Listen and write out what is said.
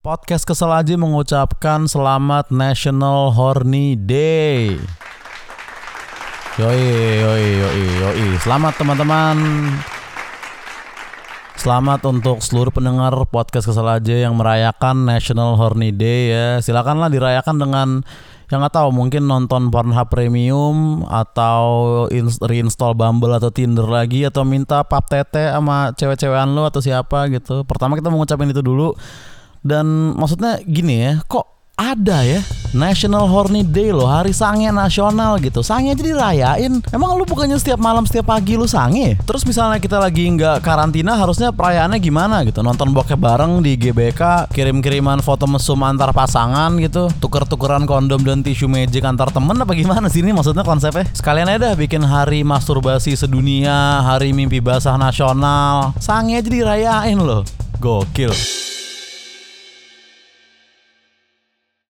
Podcast Kesel aja mengucapkan selamat National Horny Day. Yoi, yoi, yoi, yoi. Selamat teman-teman. Selamat untuk seluruh pendengar podcast Kesel aja yang merayakan National Horny Day ya. Silakanlah dirayakan dengan yang nggak tahu mungkin nonton Pornhub Premium atau ins- reinstall Bumble atau Tinder lagi atau minta pap tete sama cewek-cewekan lo atau siapa gitu. Pertama kita mau ngucapin itu dulu. Dan maksudnya gini ya, kok ada ya National Horny Day loh, hari sange nasional gitu. Sange aja dirayain. Emang lu bukannya setiap malam setiap pagi lu sange? Terus misalnya kita lagi nggak karantina, harusnya perayaannya gimana gitu? Nonton bokep bareng di GBK, kirim-kiriman foto mesum antar pasangan gitu, tuker-tukeran kondom dan tisu magic antar temen apa gimana sih ini maksudnya konsepnya? Sekalian aja dah bikin hari masturbasi sedunia, hari mimpi basah nasional. Sange aja dirayain loh. Gokil.